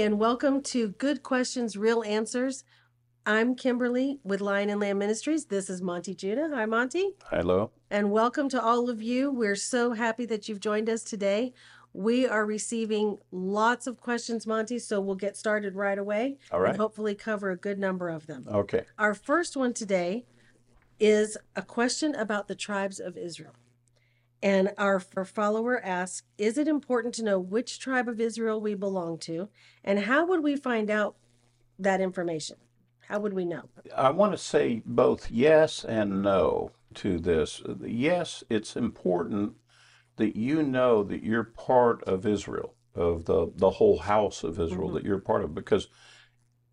and welcome to Good Questions, Real Answers. I'm Kimberly with Lion and Lamb Ministries. This is Monte Judah. Hi, Monte. Hello. And welcome to all of you. We're so happy that you've joined us today. We are receiving lots of questions, Monte, so we'll get started right away. All right. And hopefully cover a good number of them. Okay. Our first one today is a question about the tribes of Israel. And our, follower asks Is it important to know which tribe of Israel we belong to? And how would we find out that information? How would we know? I want to say both yes and no to this. Yes, it's important that you know that you're part of Israel, of the, the whole house of Israel, mm-hmm. that you're part of, because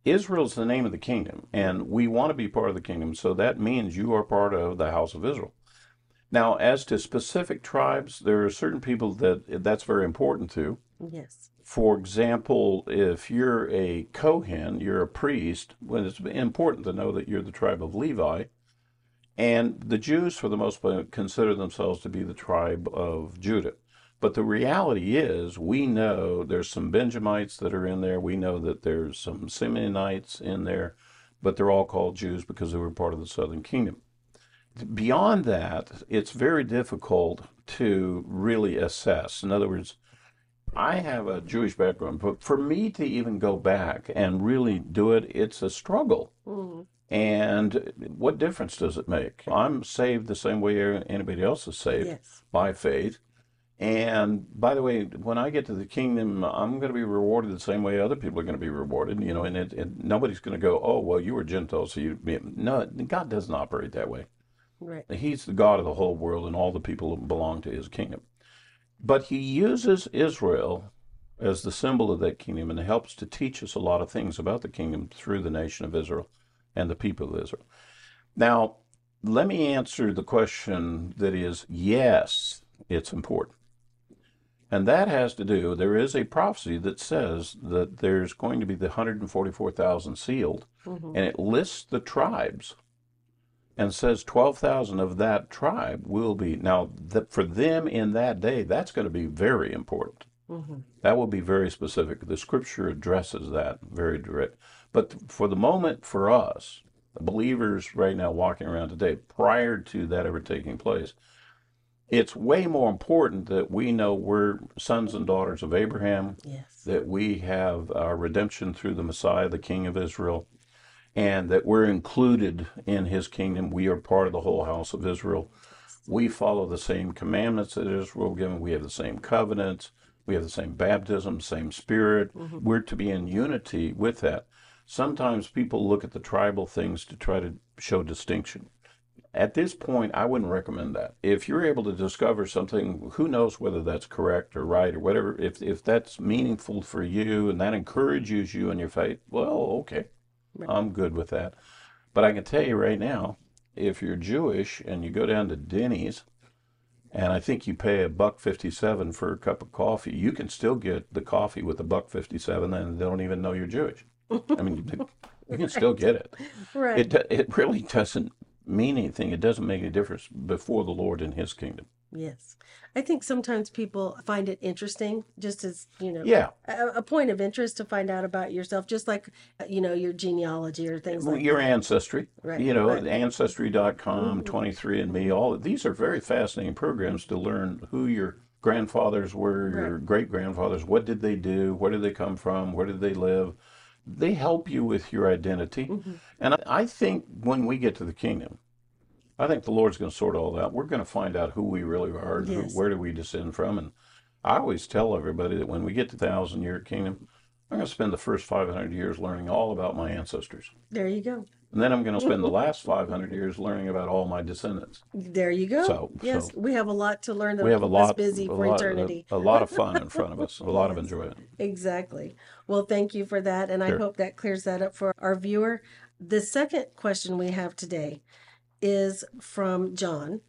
Israel's the name of the kingdom, and we want to be part of the kingdom, so that means you are part of the house of Israel. Now, as to specific tribes, there are certain people that that's very important to. Yes. For example, if you're a Kohen, you're a priest, well, it's important to know that you're the tribe of Levi. And the Jews, for the most part, consider themselves to be the tribe of Judah. But the reality is, we know there's some Benjamites that are in there. We know that there's some Simeonites in there, but they're all called Jews because they were part of the southern kingdom. Beyond that, it's very difficult to really assess. In other words, I have a Jewish background, but for me to even go back and really do it, it's a struggle. Mhm. And what difference does it make? I'm saved the same way anybody else is saved Yes. by faith. And by the way, when I get to the kingdom, I'm going to be rewarded the same way other people are going to be rewarded. You know, and it, it, nobody's going to go, "Oh, well, you were Gentile, so you." No, God doesn't operate that way. Right. He's the God of the whole world, and all the people belong to His kingdom. But He uses Israel as the symbol of that kingdom, and it helps to teach us a lot of things about the kingdom through the nation of Israel and the people of Israel. Now, let me answer the question that is yes, it's important. And that has to do, there is a prophecy that says that there's going to be the 144,000 sealed, Mhm. and it lists the tribes and says 12,000 of that tribe will be. Now, the, for them in that day, that's going to be very important. Mhm. That will be very specific. The scripture addresses that very direct. But for the moment, for us, the believers right now walking around today, prior to that ever taking place, it's way more important that we know we're sons and daughters of Abraham, Yes. that we have our redemption through the Messiah, the King of Israel, and that we're included in his kingdom. We are part of the whole house of Israel. We follow the same commandments that Israel given. We have the same covenants. We have the same baptism, same spirit. Mm-hmm. We're to be in unity with that. Sometimes people look at the tribal things to try to show distinction. At this point, I wouldn't recommend that. If you're able to discover something, who knows whether that's correct or right or whatever, if, if that's meaningful for you and that encourages you in your faith, well, okay, I'm good with that. But I can tell you right now, if you're Jewish and you go down to Denny's, and I think you pay a buck fifty-seven for a cup of coffee, you can still get the coffee with a buck fifty-seven, and they don't even know you're Jewish. I mean, you- can still get it. Right. It it really doesn't mean anything. It doesn't make any difference before the Lord in His kingdom. Yes. I think sometimes people find it interesting, just as, you know, Yeah, a, a point of interest to find out about yourself, just like, uh, you know, your genealogy or things like your ancestry. Right, You know, right. ancestry.com, 23andMe, all these are very fascinating programs to learn who your grandfathers were, your great grandfathers, what did they do, where did they come from, where did they live. They help you with your identity. Mm-hmm. And I think when we get to the kingdom, I think the Lord's going to sort all that. We're going to find out who we really are, and who, where do we descend from. And I always tell everybody that when we get to the thousand year kingdom, I'm going to spend the first 500 years learning all about my ancestors. There you go. And then I'm going to spend the last 500 years learning about all my descendants. There you go. So- yes, so- we have a lot to learn We have a will keep us lot, busy a for lot, eternity. A, a lot of fun in front of us, a lot of enjoyment. Exactly. Well, thank you for that. And I hope that clears that up for our viewer. The second question we have today is from John.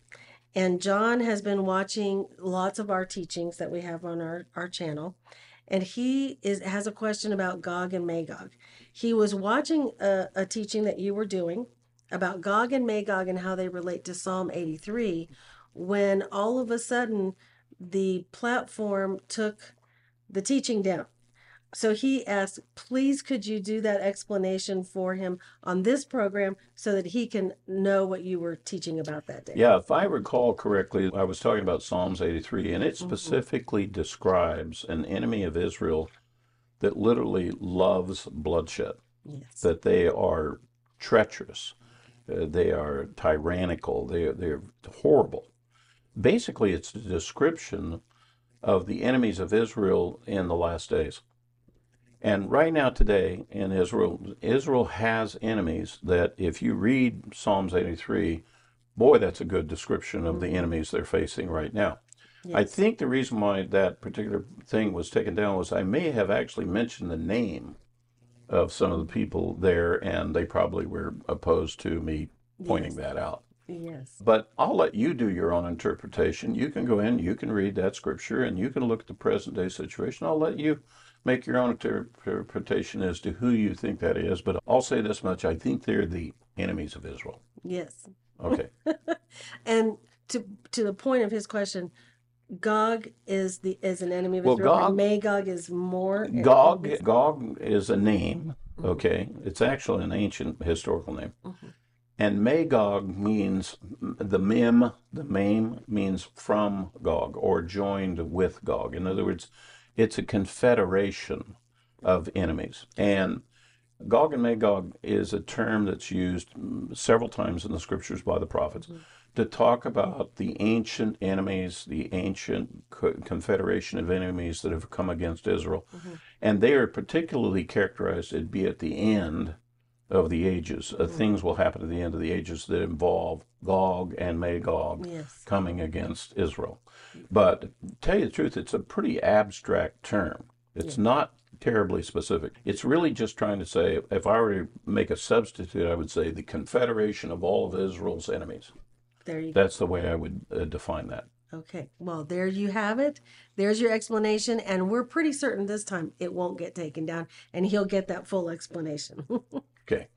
And John has been watching lots of our teachings that we have on our, our channel. And he is has a question about Gog and Magog. He was watching a, a teaching that you were doing about Gog and Magog and how they relate to Psalm 83 when all of a sudden the platform took the teaching down. So he asked, please could you do that explanation for him on this program so that he can know what you were teaching about that day? Yeah, if I recall correctly, I was talking about Psalms 83, and it specifically describes an enemy of Israel that literally loves bloodshed, Yes. that they are treacherous, uh, they are tyrannical, they, they're horrible. Basically, it's a description of the enemies of Israel in the last days. And right now, today in Israel, Israel has enemies that, if you read Psalms 83, boy, that's a good description of the enemies they're facing right now. I think the reason why that particular thing was taken down was I may have actually mentioned the name of some of the people there, and they probably were opposed to me pointing that out. Yes. But I'll let you do your own interpretation. You can go in, you can read that scripture, and you can look at the present day situation. I'll let you make your own interpretation as to who you think that is. But I'll say this much I think they're the enemies of Israel. Yes. Okay. And to to the point of his question, Gog is the is an enemy of Well, Israel, Gog- Magog is more. Gog, Gog is a name, mm-hmm. okay? It's actually an ancient historical name. Mm-hmm. And Magog means the mem, the meme means from Gog or joined with Gog. In other words, it's a confederation of enemies. And Gog and Magog is a term that's used mm, several times in the scriptures by the prophets to talk about the ancient enemies, the ancient co- confederation of enemies that have come against Israel. And they are particularly characterized, it'd be at the end of the ages. Uh, things will happen at the end of the ages that involve Gog and Magog Yes. coming against Israel. But tell you the truth, it's a pretty abstract term. It's not terribly specific. It's really just trying to say, if I were to make a substitute, I would say the confederation of all of Israel's enemies. There you go. That's the way I would uh, define that. Okay. Well, there you have it. There's your explanation, and we're pretty certain this time it won't get taken down, and he'll get that full explanation. Okay.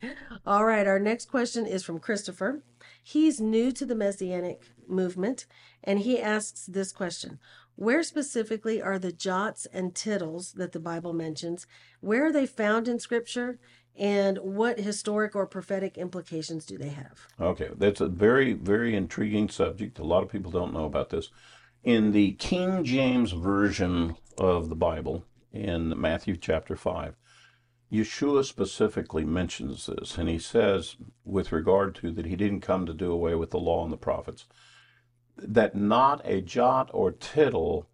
All right, our next question is from Christopher. He's new to the Messianic movement, and he asks this question Where specifically are the jots and tittles that the Bible mentions? Where are they found in Scripture? And what historic or prophetic implications do they have? Okay, that's a very, very intriguing subject. A lot of people don't know about this. In the King James Version of the Bible, in Matthew chapter 5, Yeshua specifically mentions this, and he says, with regard to that he didn't come to do away with the law and the prophets, that not a jot or tittle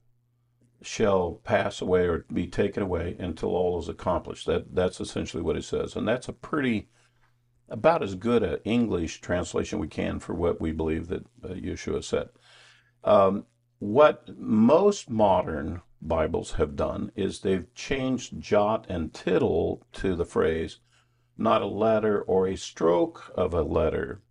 shall pass away or be taken away until all is accomplished. That that's essentially what it says, and that's a pretty about as good an English translation we can for what we believe that uh, Yeshua said. Um, what most modern Bibles have done is they've changed jot and tittle to the phrase not a letter or a stroke of a letter.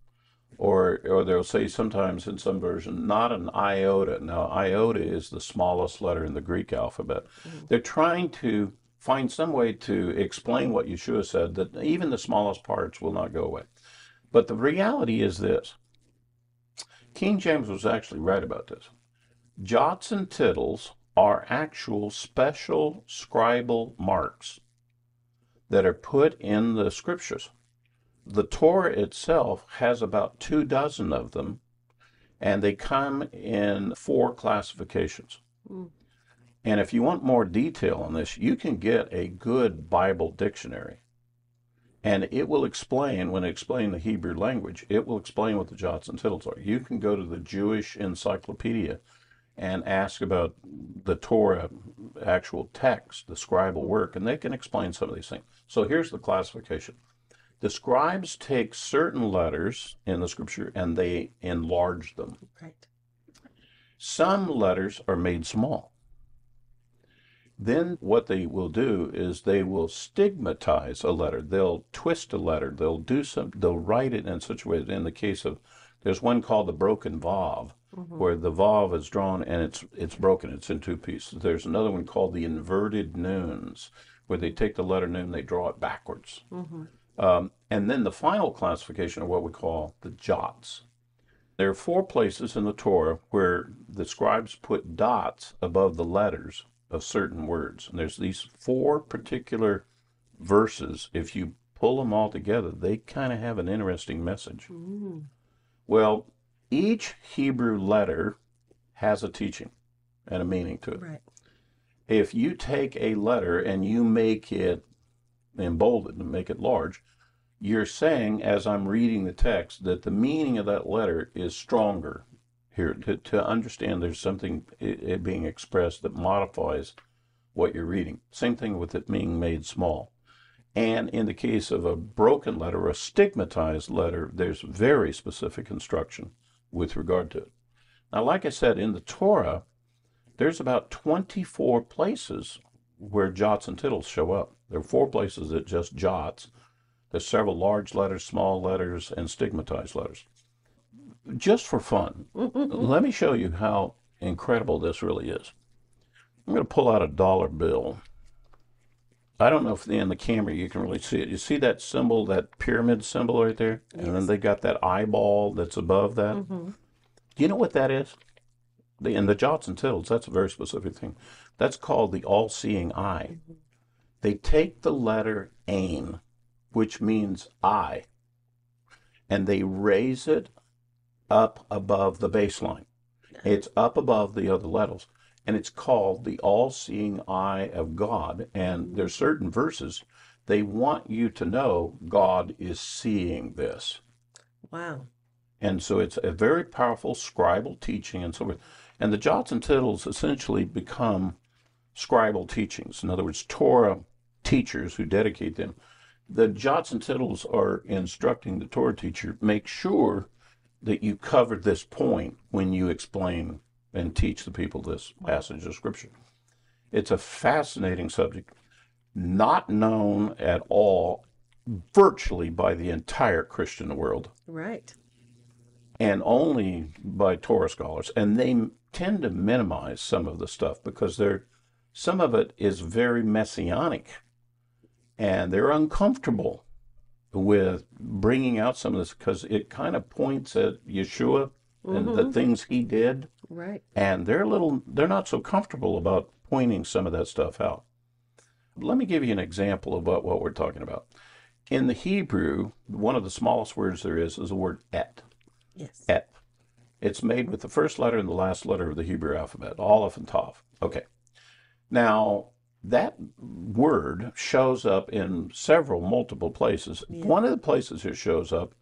Or, or they'll say sometimes in some version, not an iota. Now, iota is the smallest letter in the Greek alphabet. Mm. They're trying to find some way to explain what Yeshua said that even the smallest parts will not go away. But the reality is this King James was actually right about this. Jots and tittles are actual special scribal marks that are put in the scriptures. The Torah itself has about two dozen of them, and they come in four classifications. Hmm. And if you want more detail on this, you can get a good Bible dictionary. And it will explain, when it explains the Hebrew language, it will explain what the jots and tittles are. You can go to the Jewish Encyclopedia and ask about the Torah actual text, the scribal work, and they can explain some of these things. So here's the classification. The scribes take certain letters in the scripture and they enlarge them. Right. Some letters are made small. Then what they will do is they will stigmatize a letter. They'll twist a letter. They'll do some. They'll write it in such a way. that In the case of, there's one called the broken vav, mm-hmm. where the vav is drawn and it's it's broken. It's in two pieces. There's another one called the inverted nuns, where they take the letter nun, they draw it backwards. Mm-hmm. Um, and then the final classification are what we call the jots. There are four places in the Torah where the scribes put dots above the letters of certain words. And there's these four particular verses. If you pull them all together, they kind of have an interesting message. Mm. Well, each Hebrew letter has a teaching and a meaning to it. Right. If you take a letter and you make it emboldened and make it large, you're saying, as I'm reading the text, that the meaning of that letter is stronger here to, to understand there's something it, it being expressed that modifies what you're reading. Same thing with it being made small. And in the case of a broken letter, a stigmatized letter, there's very specific instruction with regard to it. Now, like I said, in the Torah, there's about 24 places where jots and tittles show up. There are four places that just jots. There's several large letters, small letters, and stigmatized letters. Just for fun, let me show you how incredible this really is. I'm going to pull out a dollar bill. I don't know if in the camera you can really see it. You see that symbol, that pyramid symbol right there? And then they got that eyeball that's above that. Mm-hmm. Do you know what that is? The, in the jots and tittles, that's a very specific thing. That's called the all seeing eye. They take the letter ain, which means eye, and they raise it up above the baseline. It's up above the other letters, and it's called the all seeing eye of God. And there's certain verses they want you to know God is seeing this. Wow. And so it's a very powerful scribal teaching and so forth. And the jots and tittles essentially become scribal teachings. In other words, Torah teachers who dedicate them. The jots and tittles are instructing the Torah teacher make sure that you cover this point when you explain and teach the people this passage of Scripture. It's a fascinating subject, not known at all virtually by the entire Christian world Right. and only by Torah scholars. And they tend to minimize some of the stuff because they're some of it is very messianic, and they're uncomfortable with bringing out some of this because it kind of points at Yeshua and the mm-hmm. things he did, Right. and they're a little they're not so comfortable about pointing some of that stuff out. Let me give you an example about what we're talking about. In the Hebrew, one of the smallest words there is is the word et. Yes. Et. It's made with the first letter and the last letter of the Hebrew alphabet, Aleph and Tav. Okay. Now, that word shows up in several, multiple places. One of the places it shows up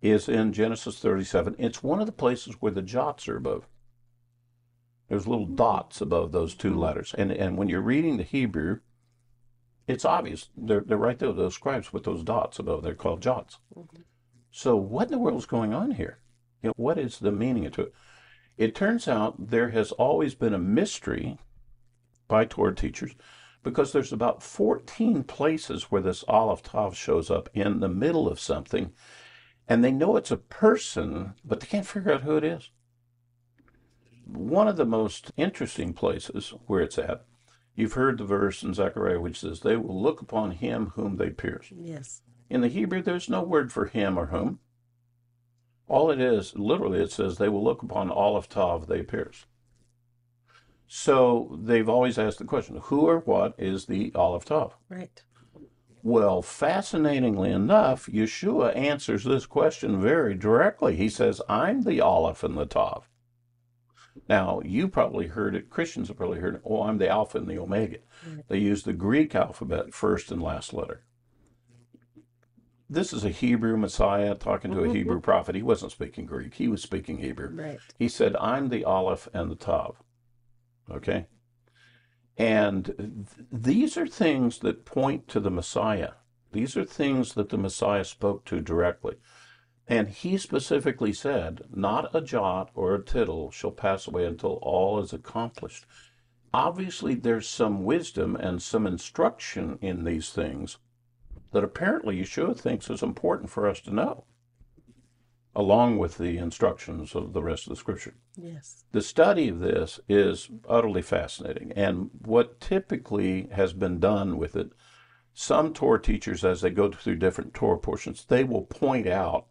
is in Genesis 37. It's one of the places where the jots are above. There's little hmm. dots above those two letters. And, and when you're reading the Hebrew, it's obvious. They're, they're right there, those scribes with those dots above. They're called jots. Mm-hmm. So, what in the world is going on here? You know, what is the meaning of it? It turns out there has always been a mystery by Torah teachers because there's about 14 places where this Aleph Tav shows up in the middle of something, and they know it's a person, but they can't figure out who it is. One of the most interesting places where it's at, you've heard the verse in Zechariah which says, They will look upon him whom they pierce. Yes. In the Hebrew, there's no word for him or whom. All it is, literally, it says, they will look upon Aleph Tav they pierce. So they've always asked the question, who or what is the Aleph Tav? Right. Well, fascinatingly enough, Yeshua answers this question very directly. He says, I'm the Aleph and the Tav. Now, you probably heard it, Christians have probably heard it, oh, I'm the Alpha and the Omega. They use the Greek alphabet first and last letter. This is a Hebrew Messiah talking to a mm-hmm. Hebrew prophet. He wasn't speaking Greek, he was speaking Hebrew. Right. He said, I'm the Aleph and the Tav. Okay? And th- these are things that point to the Messiah. These are things that the Messiah spoke to directly. And he specifically said, Not a jot or a tittle shall pass away until all is accomplished. Obviously, there's some wisdom and some instruction in these things that apparently Yeshua thinks is important for us to know, along with the instructions of the rest of the scripture. Yes. The study of this is utterly fascinating. And what typically has been done with it, some Torah teachers, as they go through different Torah portions, they will point out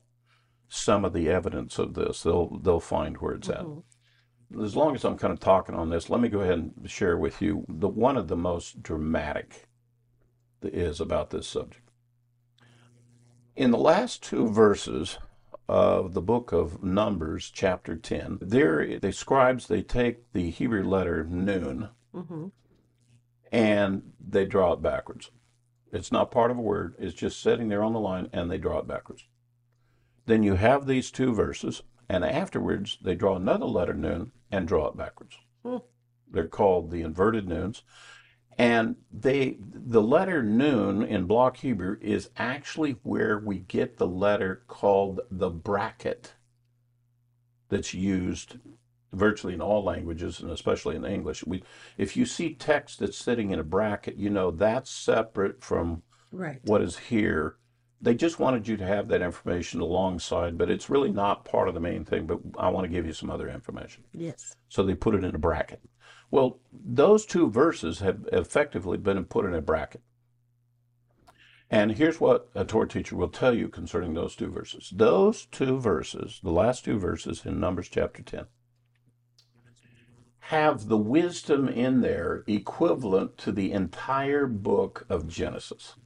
some of the evidence of this. They'll they'll find where it's at. Mm-hmm. as long as I'm kind of talking on this, let me go ahead and share with you the one of the most dramatic that is about this subject. In the last two verses of the book of Numbers, chapter 10, there the scribes they take the Hebrew letter noon Mm-hmm. and they draw it backwards. It's not part of a word, it's just sitting there on the line and they draw it backwards. Then you have these two verses, and afterwards they draw another letter noon and draw it backwards. Hmm. They're called the inverted noons. And they the letter noon in block Hebrew is actually where we get the letter called the bracket that's used virtually in all languages and especially in English. We if you see text that's sitting in a bracket, you know that's separate from Right. what is here. They just wanted you to have that information alongside, but it's really not part of the main thing. But I want to give you some other information. Yes. So they put it in a bracket. Well, those two verses have effectively been put in a bracket. And here's what a Torah teacher will tell you concerning those two verses. Those two verses, the last two verses in Numbers chapter 10, have the wisdom in there equivalent to the entire book of Genesis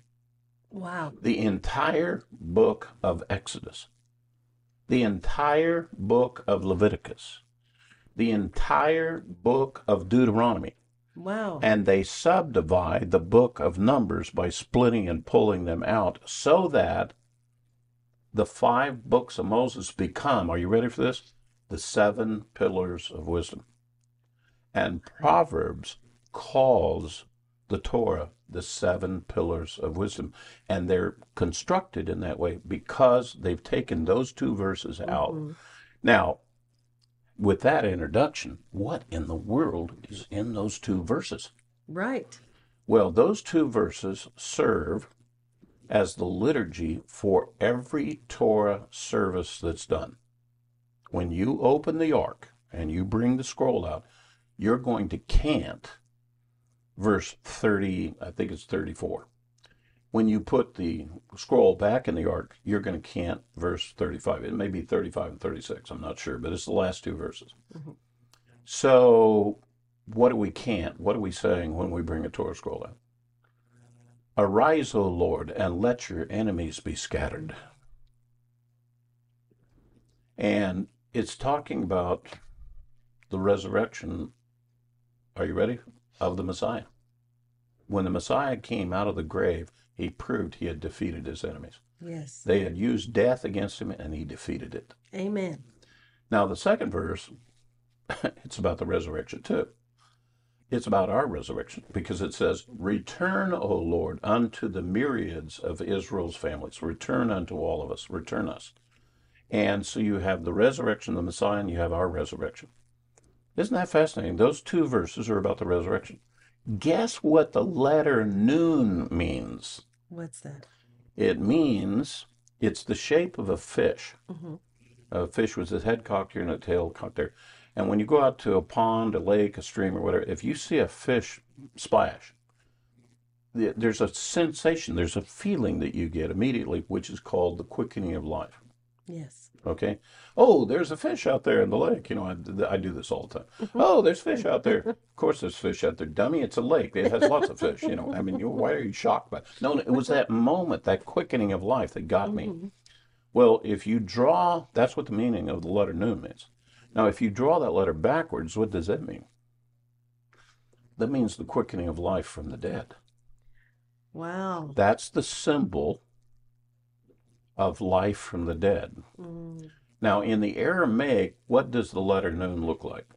Wow. the entire book of Exodus, the entire book of Leviticus, the entire book of Deuteronomy, Wow. and they subdivide the book of Numbers by splitting and pulling them out so that the five books of Moses become, are you ready for this? The seven pillars of wisdom. And Proverbs calls the Torah the seven pillars of wisdom. And they're constructed in that way because they've taken those two verses out. Mhm. Now, with that introduction, what in the world is in those two verses? Right. Well, those two verses serve as the liturgy for every Torah service that's done. When you open the ark and you bring the scroll out, you're going to cant verse 30, I think it's 34. When you put the scroll back in the ark, you're going to cant verse 35. It may be 35 and 36, I'm not sure, but it's the last two verses. Mhm. So, what do we cant? What are we saying when we bring a Torah scroll out? Arise, O Lord, and let your enemies be scattered. And it's talking about the resurrection. Are you ready? Of the Messiah. When the Messiah came out of the grave, he proved he had defeated his enemies. Yes. They had used death against him, and he defeated it. Amen. Now, the second verse, it's about the resurrection too. It's about our resurrection because it says, Return, O Lord, unto the myriads of Israel's families. Return unto all of us. Return us. And so you have the resurrection of the Messiah and you have our resurrection. Isn't that fascinating? Those two verses are about the resurrection. Guess what the letter noon means? What's that? It means it's the shape of a fish. hmm A fish with its head cocked here and a tail cocked there. And when you go out to a pond, a lake, a stream, or whatever, if you see a fish splash, there's a sensation, there's a feeling that you get immediately, which is called the quickening of life. Yes. Okay. Oh, there's a fish out there in the lake. You know, I, I do this all the time. Oh, there's fish out there. Of course, there's fish out there. Dummy, it's a lake. It has lots of fish. You know, I mean, you, why are you shocked by it? No, no, it was that moment, that quickening of life that got me. Mhm. Well, if you draw, that's what the meaning of the letter noon means. Now, if you draw that letter backwards, what does that mean? That means the quickening of life from the dead. Wow. That's the symbol of life from the dead. Mm. Now, in the Aramaic, what does the letter noon look like?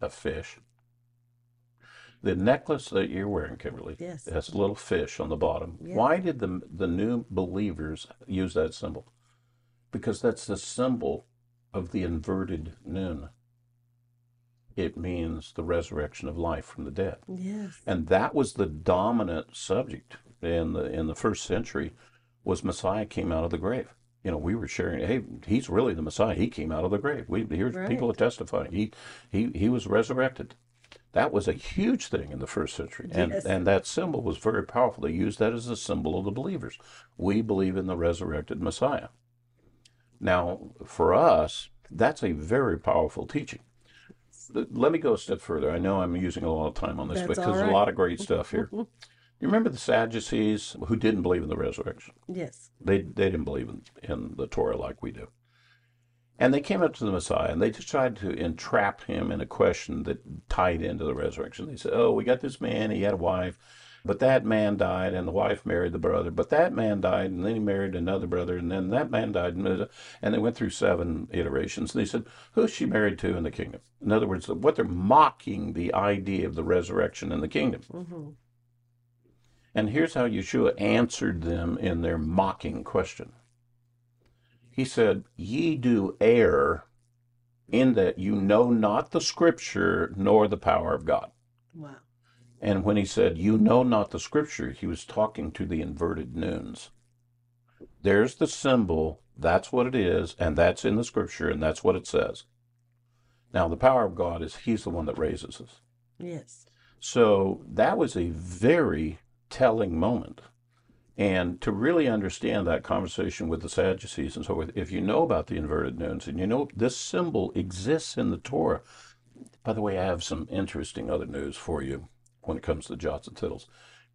A fish. The necklace that you're wearing, Kimberly, Yes. has a little fish on the bottom. Yeah. Why did the, the new believers use that symbol? Because that's the symbol of the inverted noon. It means the resurrection of life from the dead. Yes. And that was the dominant subject in the in the first century was Messiah came out of the grave. You know, we were sharing, hey, he's really the Messiah. He came out of the grave. We here's Right. people are testifying. He he he was resurrected. That was a huge thing in the first century. And Yes. and that symbol was very powerful. They used that as a symbol of the believers. We believe in the resurrected Messiah. Now, for us, that's a very powerful teaching. let me go a step further. I know I'm using a lot of time on this That's because all there's a lot of great stuff here. you remember the Sadducees who didn't believe in the resurrection? Yes. They they didn't believe in, in the Torah like we do. And they came up to the Messiah and they just tried to entrap him in a question that tied into the resurrection. They said, Oh, we got this man, he had a wife, but that man died, and the wife married the brother, but that man died, and then he married another brother, and then that man died. And they went through seven iterations. And they said, Who's she married to in the kingdom? In other words, what they're mocking the idea of the resurrection in the kingdom. hmm And mm-hmm. here's how Yeshua answered them in their mocking question. He said, Ye do err in that you know not the scripture nor the power of God. Wow. And when he said, You know not the scripture, he was talking to the inverted noons. There's the symbol, that's what it is, and that's in the scripture, and that's what it says. Now, the power of God is he's the one that raises us. Yes. So that was a very telling moment. And to really understand that conversation with the Sadducees and so forth, if you know about the inverted noons and you know this symbol exists in the Torah, by the way, I have some interesting other news for you when it comes to jots and tittles.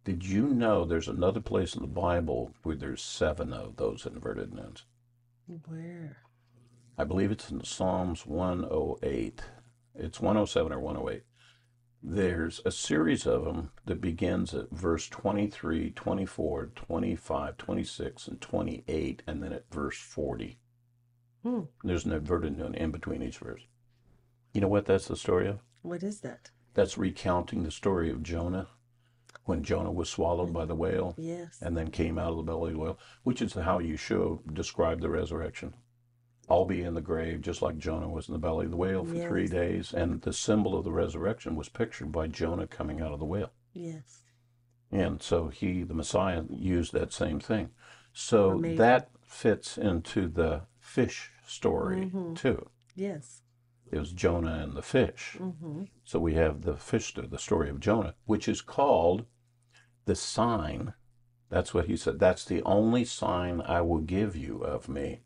Did you know there's another place in the Bible where there's seven of those inverted noons? Where? I believe it's in Psalms 108. It's 107 or 108. There's a series of them that begins at verse 23, 24, 25, 26, and 28, and then at verse 40. Hmm. There's an inverted noon in between each verse. You know what that's the story of? What is that? That's recounting the story of Jonah when Jonah was swallowed by the whale Yes. and then came out of the belly of the whale, which is how Yeshua describe the resurrection. I'll be in the grave just like Jonah was in the belly of the whale for three days. And the symbol of the resurrection was pictured by Jonah coming out of the whale. Yes. And so he, the Messiah, used that same thing. So Amazing. that fits into the fish story Mhm. too. Yes. It was Jonah and the fish. Mm-hmm. So we have the fish, the story of Jonah, which is called the sign. That's what he said. That's the only sign I will give you of me,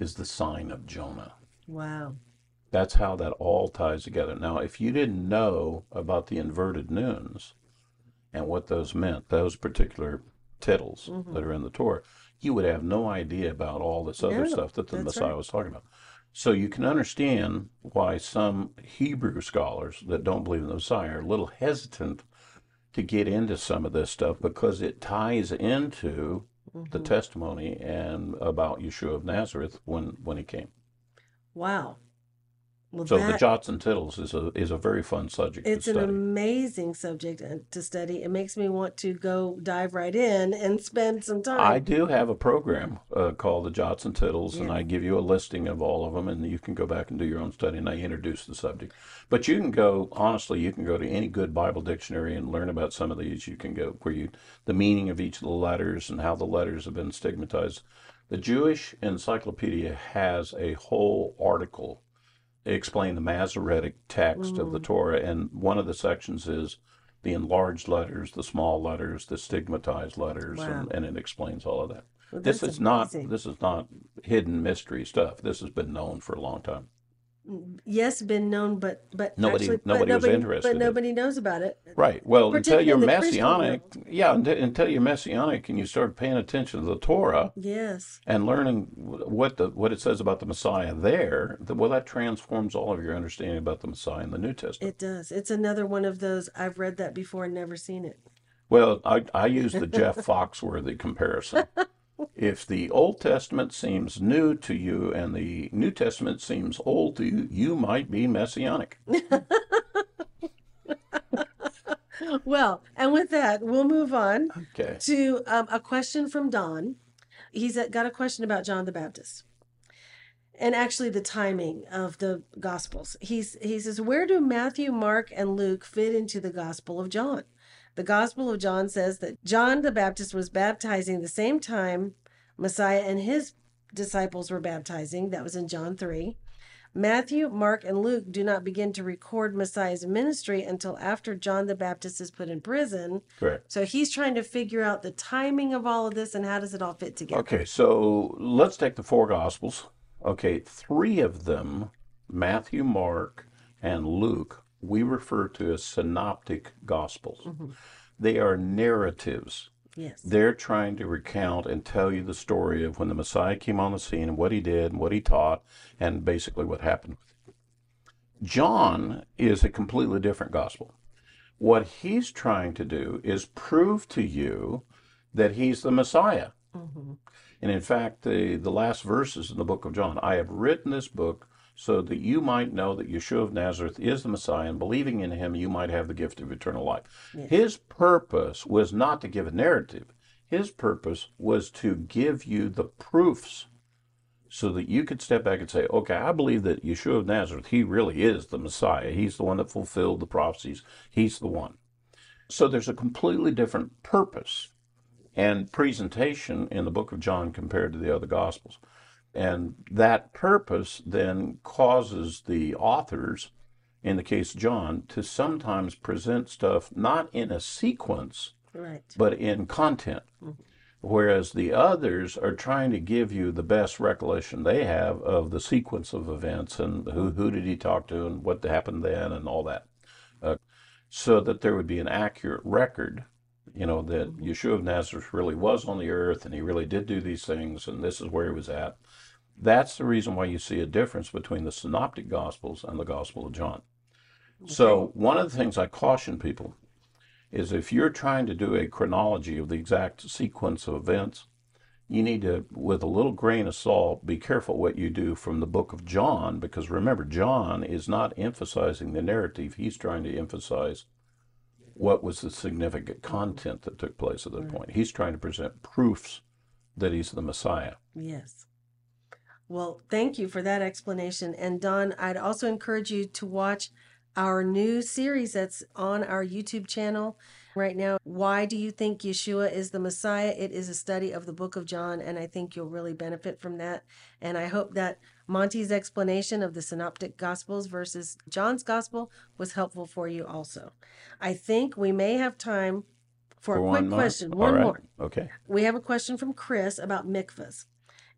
is the sign of Jonah. Wow. That's how that all ties together. Now, if you didn't know about the inverted noons and what those meant, those particular titles Mhm. that are in the Torah, you would have no idea about all this other No, stuff that the Messiah right. was talking about. So you can understand why some Hebrew scholars that don't believe in the Messiah are a little hesitant to get into some of this stuff because it ties into the Mhm. testimony and about Yeshua of Nazareth when when he came. Wow. Well, So the jots and tittles is a is a very fun subject it's an amazing subject uh, to study. It makes me want to go dive right in and spend some time. I do have a program uh, called the Jots and Tittles, and I give you a listing of all of them, and you can go back and do your own study. And I introduce the subject. But you can go honestly, you can go to any good Bible dictionary and learn about some of these. You can go where you the meaning of each of the letters and how the letters have been stigmatized. The Jewish Encyclopedia has a whole article explain the Masoretic text of the mm. Torah, and one of the sections is the enlarged letters, the small letters, the stigmatized letters, Wow. and, and it explains all of that. Well, This is not this is not hidden mystery stuff. This has been known for a long time. Yes, been known, but but Nobody- actually, but nobody was interested but nobody knows about it. Right. Well, until you're in the Christian messianic, yeah, until, you're messianic and you start paying attention to the Torah Yes. and learning what the what it says about the Messiah there, th- well, that transforms all of your understanding about the Messiah in the New Testament. It does. It's another one of those. I've read that before and never seen it. Well, I, I use the Jeff Foxworthy comparison. If the Old Testament seems new to you and the New Testament seems old to you, you might be messianic. Well, and with that, we'll move on Okay. to um, a question from Don. He's got a question about John the Baptist. And actually, the timing of the Gospels. He's, he says, Where do Matthew, Mark, and Luke fit into the Gospel of John? The Gospel of John says that John the Baptist was baptizing the same time Messiah and his disciples were baptizing. That was in John 3. Matthew, Mark, and Luke do not begin to record Messiah's ministry until after John the Baptist is put in prison. Correct. So he's trying to figure out the timing of all of this and how does it all fit together. Okay, so let's take the four Gospels. Okay, three of them, Matthew, Mark, and Luke, we refer to as synoptic gospels. Mm-hmm. They are narratives. Yes. They're trying to recount and tell you the story of when the Messiah came on the scene and what he did and what he taught and basically what happened with. John is a completely different gospel. What he's trying to do is prove to you that he's the Messiah. Mm-hmm. And in fact, the, the last verses in the book of John I have written this book so that you might know that Yeshua of Nazareth is the Messiah, and believing in him, you might have the gift of eternal life. His purpose was not to give a narrative, his purpose was to give you the proofs so that you could step back and say, okay, I believe that Yeshua of Nazareth, he really is the Messiah. He's the one that fulfilled the prophecies, he's the one. So there's a completely different purpose and presentation in the book of John compared to the other gospels. And that purpose then causes the authors, in the case of John, to sometimes present stuff not in a sequence, Right. but in content. Whereas the others are trying to give you the best recollection they have of the sequence of events and who, who did he talk to and what happened then and all that. Uh, so that there would be an accurate record, you know, that Yeshua of Nazareth really was on the earth and he really did do these things and this is where he was at. That's the reason why you see a difference between the synoptic gospels and the gospel of John. So, one of the things I caution people is if you're trying to do a chronology of the exact sequence of events, you need to, with a little grain of salt, be careful what you do from the book of John, because remember, John is not emphasizing the narrative, he's trying to emphasize what was the significant content that took place at that point. He's trying to present proofs that he's the Messiah. Yes. Well, thank you for that explanation. And Don, I'd also encourage you to watch our new series that's on our YouTube channel right now. Why do you think Yeshua is the Messiah? It is a study of the book of John, and I think you'll really benefit from that. And I hope that Monte's explanation of the synoptic gospels versus John's gospel was helpful for you also. I think we may have time for, a quick more? question. One right. more. Okay. We have a question from Chris about mikvahs.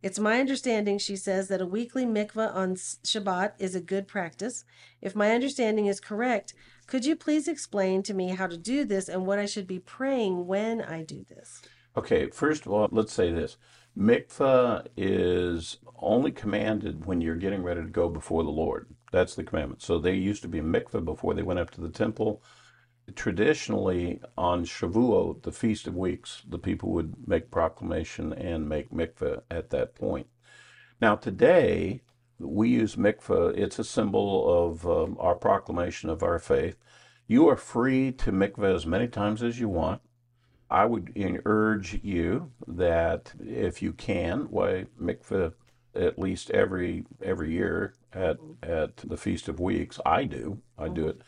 It's my understanding, she says, that a weekly mikvah on Shabbat is a good practice. If my understanding is correct, could you please explain to me how to do this and what I should be praying when I do this? Okay, first of all, let's say this. Mikvah is only commanded when you're getting ready to go before the Lord. That's the commandment. So they used to be mikvah before they went up to the temple. Traditionally, on Shavuot, the Feast of Weeks, the people would make proclamation and make mikvah at that point. Now, today, we use mikvah. It's a symbol of um, our proclamation of our faith. You are free to mikvah as many times as you want. I would urge you that if you can, why mikvah at least every every year at at the Feast of Weeks. I do. I do it.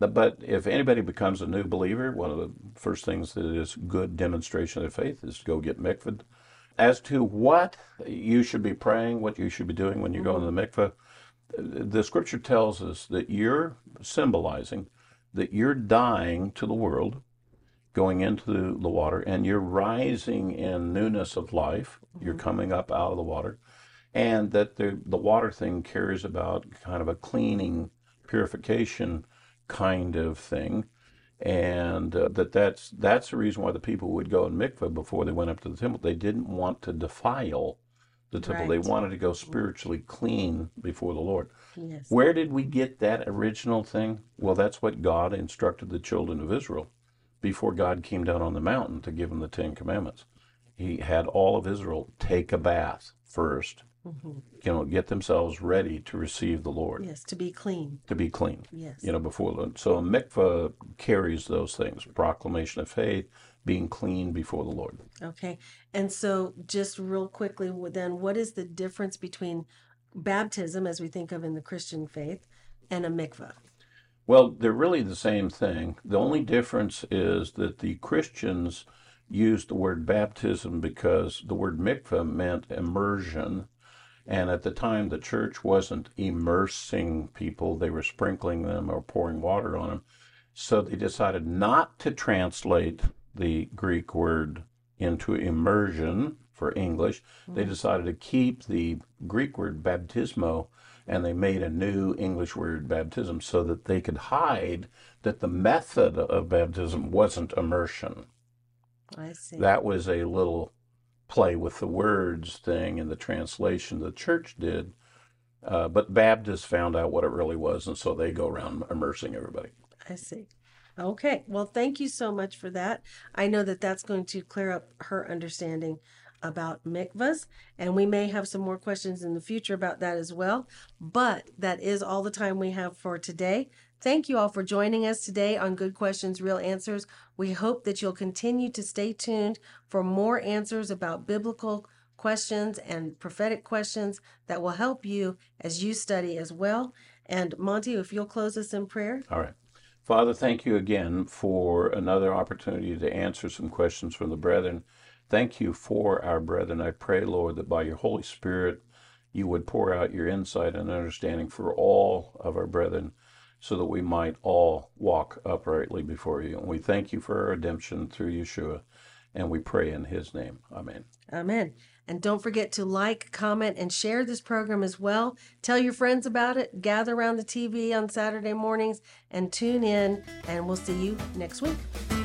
But- if anybody becomes a new believer, one of the first things that is good demonstration of faith is to go get mikvah. As to what you should be praying, what you should be doing when you go mm-hmm. into the mikvah, the scripture tells us that you're symbolizing that you're dying to the world going into the water and you're rising in newness of life. You're mm-hmm. coming up out of the water. And that the, the water thing carries about kind of a cleaning, purification kind of thing. And uh, that that's, that's the reason why the people would go in mikveh before they went up to the temple. They didn't want to defile the temple, they wanted to go spiritually clean before the Lord. Yes. Where did we get that original thing? Well, that's what God instructed the children of Israel before God came down on the mountain to give them the Ten Commandments. He had all of Israel take a bath 1st Mm-hmm. you know, get themselves ready to receive the Lord, Yes, to be clean. to be clean, Yes. you know, before the So a mikvah carries those things proclamation of faith, being clean before the Lord. Okay. And so, just real quickly, then, what is the difference between baptism, as we think of in the Christian faith, and a mikvah? Well, they're really the same thing. The only difference is that the Christians used the word baptism because the word mikvah meant immersion. And at the time, the church wasn't immersing people, they were sprinkling them or pouring water on them. So they decided not to translate the Greek word into immersion for English. They mm-hmm. decided to keep the Greek word baptismo and they made a new English word baptism so that they could hide that the method of baptism wasn't immersion. I see. That was a little play with the words thing in the translation the church did. Uh, but Baptists found out what it really was, and so they go around immersing everybody. I see. Okay. Well, thank you so much for that. I know that that's going to clear up her understanding about mikvahs, and we may have some more questions in the future about that as well. But that is all the time we have for today. Thank you all for joining us today on Good Questions, Real Answers. We hope that you'll continue to stay tuned for more answers about biblical questions and prophetic questions that will help you as you study as well. And Monte, if you'll close us in prayer. All right. Father, thank you again for another opportunity to answer some questions from the brethren. Thank you for our brethren. I pray, Lord, that by your Holy Spirit, you would pour out your insight and understanding for all of our brethren so that we might all walk uprightly before you. And we thank you for our redemption through Yeshua, and we pray in his name. Amen. Amen. And don't forget to like, comment, and share this program as well. Tell your friends about it. Gather around the TV on Saturday mornings and tune in. And we'll see you next week.